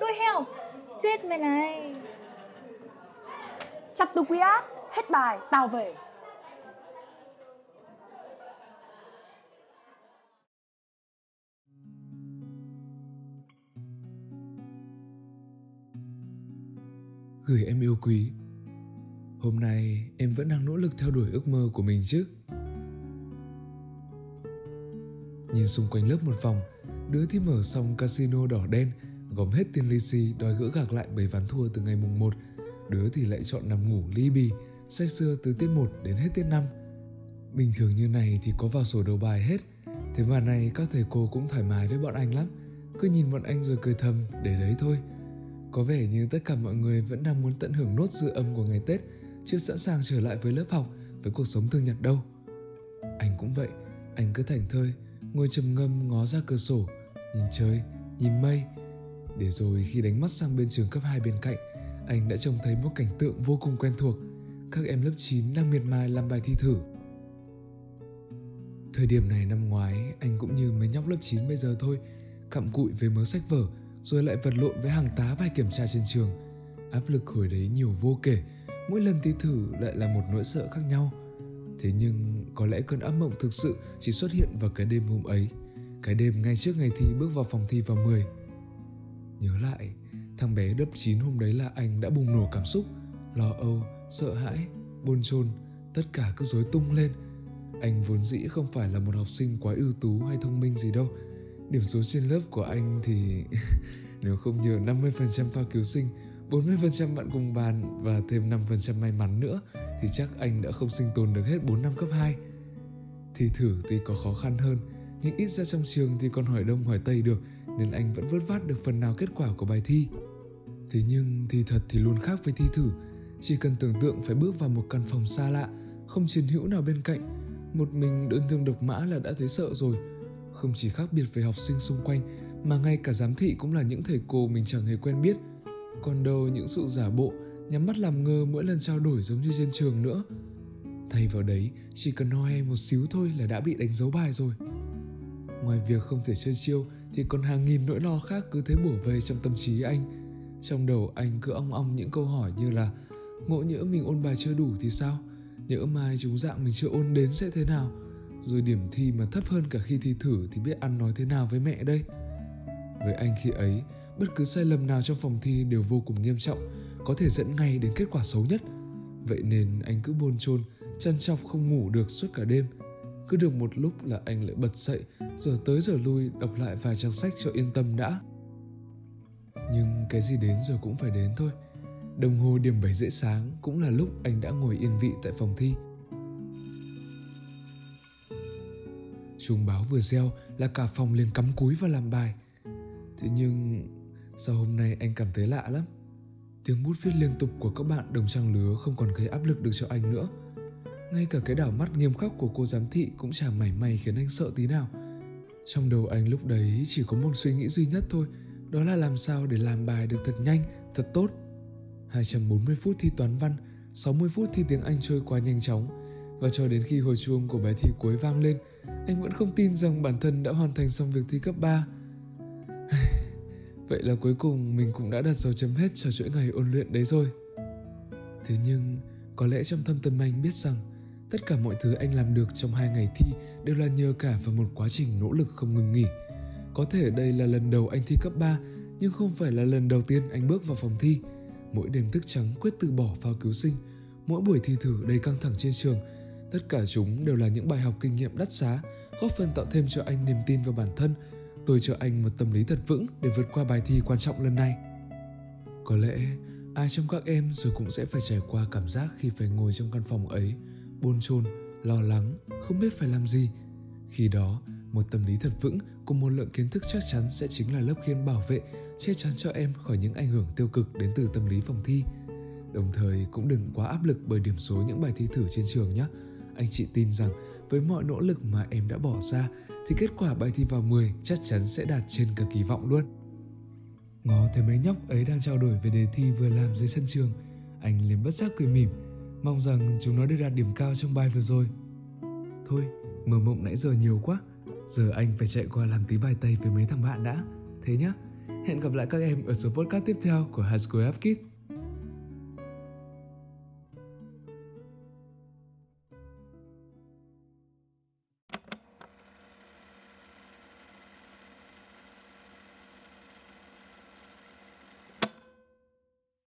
đuôi heo. Chết mày này. Chặt từ quý ác, Hết bài, tao về. Gửi em yêu quý. Hôm nay em vẫn đang nỗ lực theo đuổi ước mơ của mình chứ? Nhìn xung quanh lớp một vòng, Đứa thì mở xong casino đỏ đen Gom hết tiền lì xì đòi gỡ gạc lại bảy ván thua từ ngày mùng 1 Đứa thì lại chọn nằm ngủ ly bì Say sưa từ tiết 1 đến hết tiết 5 Bình thường như này thì có vào sổ đầu bài hết. Thế mà này các thầy cô cũng thoải mái với bọn anh lắm. Cứ nhìn bọn anh rồi cười thầm để đấy thôi. Có vẻ như tất cả mọi người vẫn đang muốn tận hưởng nốt dư âm của ngày Tết Chưa sẵn sàng trở lại với lớp học Với cuộc sống thường nhật đâu. Anh cũng vậy Anh cứ thảnh thơi Ngồi trầm ngâm ngó ra cửa sổ Nhìn trời, nhìn mây để rồi khi đánh mắt sang bên trường cấp 2 bên cạnh, Anh đã trông thấy một cảnh tượng vô cùng quen thuộc. Các em lớp 9 đang miệt mài làm bài thi thử. Thời điểm này năm ngoái, anh cũng như mấy nhóc lớp 9 bây giờ thôi, Cặm cụi với mớ sách vở, Rồi lại vật lộn với hàng tá bài kiểm tra trên trường. Áp lực hồi đấy nhiều vô kể, Mỗi lần thi thử lại là một nỗi sợ khác nhau. Thế nhưng, có lẽ cơn ác mộng thực sự chỉ xuất hiện vào cái đêm hôm ấy. Cái đêm ngay trước ngày thi bước vào phòng thi vào 10 Nhớ lại, thằng bé đớp 9 hôm đấy là anh đã bùng nổ cảm xúc Lo âu, sợ hãi, bồn chồn Tất cả cứ rối tung lên. Anh vốn dĩ không phải là một học sinh quá ưu tú hay thông minh gì đâu. Điểm số trên lớp của anh thì nếu không nhờ 50% phao cứu sinh 40% bạn cùng bàn và thêm 5% may mắn nữa thì chắc anh đã không sinh tồn được hết 4 năm cấp 2. Thi thử tuy có khó khăn hơn, nhưng ít ra trong trường thì còn hỏi đông hỏi tây được nên anh vẫn vớt vát được phần nào kết quả của bài thi. Thế nhưng thi thật thì luôn khác với thi thử, chỉ cần tưởng tượng phải bước vào một căn phòng xa lạ, không chiến hữu nào bên cạnh, một mình đơn thương độc mã là đã thấy sợ rồi. Không chỉ khác biệt với học sinh xung quanh mà ngay cả giám thị cũng là những thầy cô mình chẳng hề quen biết. Còn đâu những sự giả bộ nhắm mắt làm ngơ mỗi lần trao đổi giống như trên trường nữa thay vào đấy chỉ cần ho he một xíu thôi là đã bị đánh dấu bài rồi ngoài việc không thể chơi chiêu thì còn hàng nghìn nỗi lo khác cứ thế bủa vây trong tâm trí anh. Trong đầu anh cứ ong ong những câu hỏi như là ngộ nhỡ mình ôn bài chưa đủ thì sao? Nhỡ mai chúng dạng mình chưa ôn đến sẽ thế nào? Rồi điểm thi mà thấp hơn cả khi thi thử thì biết ăn nói thế nào với mẹ đây. Với anh khi ấy, bất cứ sai lầm nào trong phòng thi đều vô cùng nghiêm trọng, có thể dẫn ngay đến kết quả xấu nhất. Vậy nên anh cứ bồn chồn chăn chọc không ngủ được suốt cả đêm cứ được một lúc là anh lại bật dậy, giờ tới giờ lui, đọc lại vài trang sách cho yên tâm đã. Nhưng cái gì đến rồi cũng phải đến thôi. Đồng hồ điểm 7 rưỡi sáng cũng là lúc anh đã ngồi yên vị tại phòng thi. Chuông báo vừa reo là cả phòng liền cắm cúi và làm bài. Thế nhưng sao hôm nay anh cảm thấy lạ lắm? Tiếng bút viết liên tục của các bạn đồng trang lứa không còn gây áp lực được cho anh nữa ngay cả cái đảo mắt nghiêm khắc của cô giám thị cũng chẳng mảy may khiến anh sợ tí nào trong đầu anh lúc đấy chỉ có một suy nghĩ duy nhất thôi đó là làm sao để làm bài được thật nhanh, thật tốt. 240 phút thi toán văn, 60 phút thi tiếng Anh trôi qua nhanh chóng và cho đến khi hồi chuông của bài thi cuối vang lên, anh vẫn không tin rằng bản thân đã hoàn thành xong việc thi cấp 3. Vậy là cuối cùng mình cũng đã đặt dấu chấm hết cho chuỗi ngày ôn luyện đấy rồi. Thế nhưng, có lẽ trong thâm tâm anh biết rằng tất cả mọi thứ anh làm được trong hai ngày thi đều là nhờ cả vào một quá trình nỗ lực không ngừng nghỉ. Có thể đây là lần đầu anh thi cấp 3, nhưng không phải là lần đầu tiên anh bước vào phòng thi. Mỗi đêm thức trắng quyết từ bỏ phao cứu sinh, mỗi buổi thi thử đầy căng thẳng trên trường, tất cả chúng đều là những bài học kinh nghiệm đắt giá, góp phần tạo thêm cho anh niềm tin vào bản thân tôi cho anh một tâm lý thật vững để vượt qua bài thi quan trọng lần này. Có lẽ ai trong các em rồi cũng sẽ phải trải qua cảm giác khi phải ngồi trong căn phòng ấy, bồn chồn, lo lắng, không biết phải làm gì. Khi đó, một tâm lý thật vững cùng một lượng kiến thức chắc chắn sẽ chính là lớp khiên bảo vệ, che chắn cho em khỏi những ảnh hưởng tiêu cực đến từ tâm lý phòng thi. Đồng thời cũng đừng quá áp lực bởi điểm số những bài thi thử trên trường nhé. Anh chị tin rằng với mọi nỗ lực mà em đã bỏ ra thì kết quả bài thi vào 10 chắc chắn sẽ đạt trên cả kỳ vọng luôn. Ngó thấy mấy nhóc ấy đang trao đổi về đề thi vừa làm dưới sân trường, anh liền bất giác cười mỉm, mong rằng chúng nó được đạt điểm cao trong bài vừa rồi. Thôi, mơ mộng nãy giờ nhiều quá, giờ anh phải chạy qua làm tí bài tây với mấy thằng bạn đã. Thế nhá, Hẹn gặp lại các em ở số podcast tiếp theo của High School F Kids.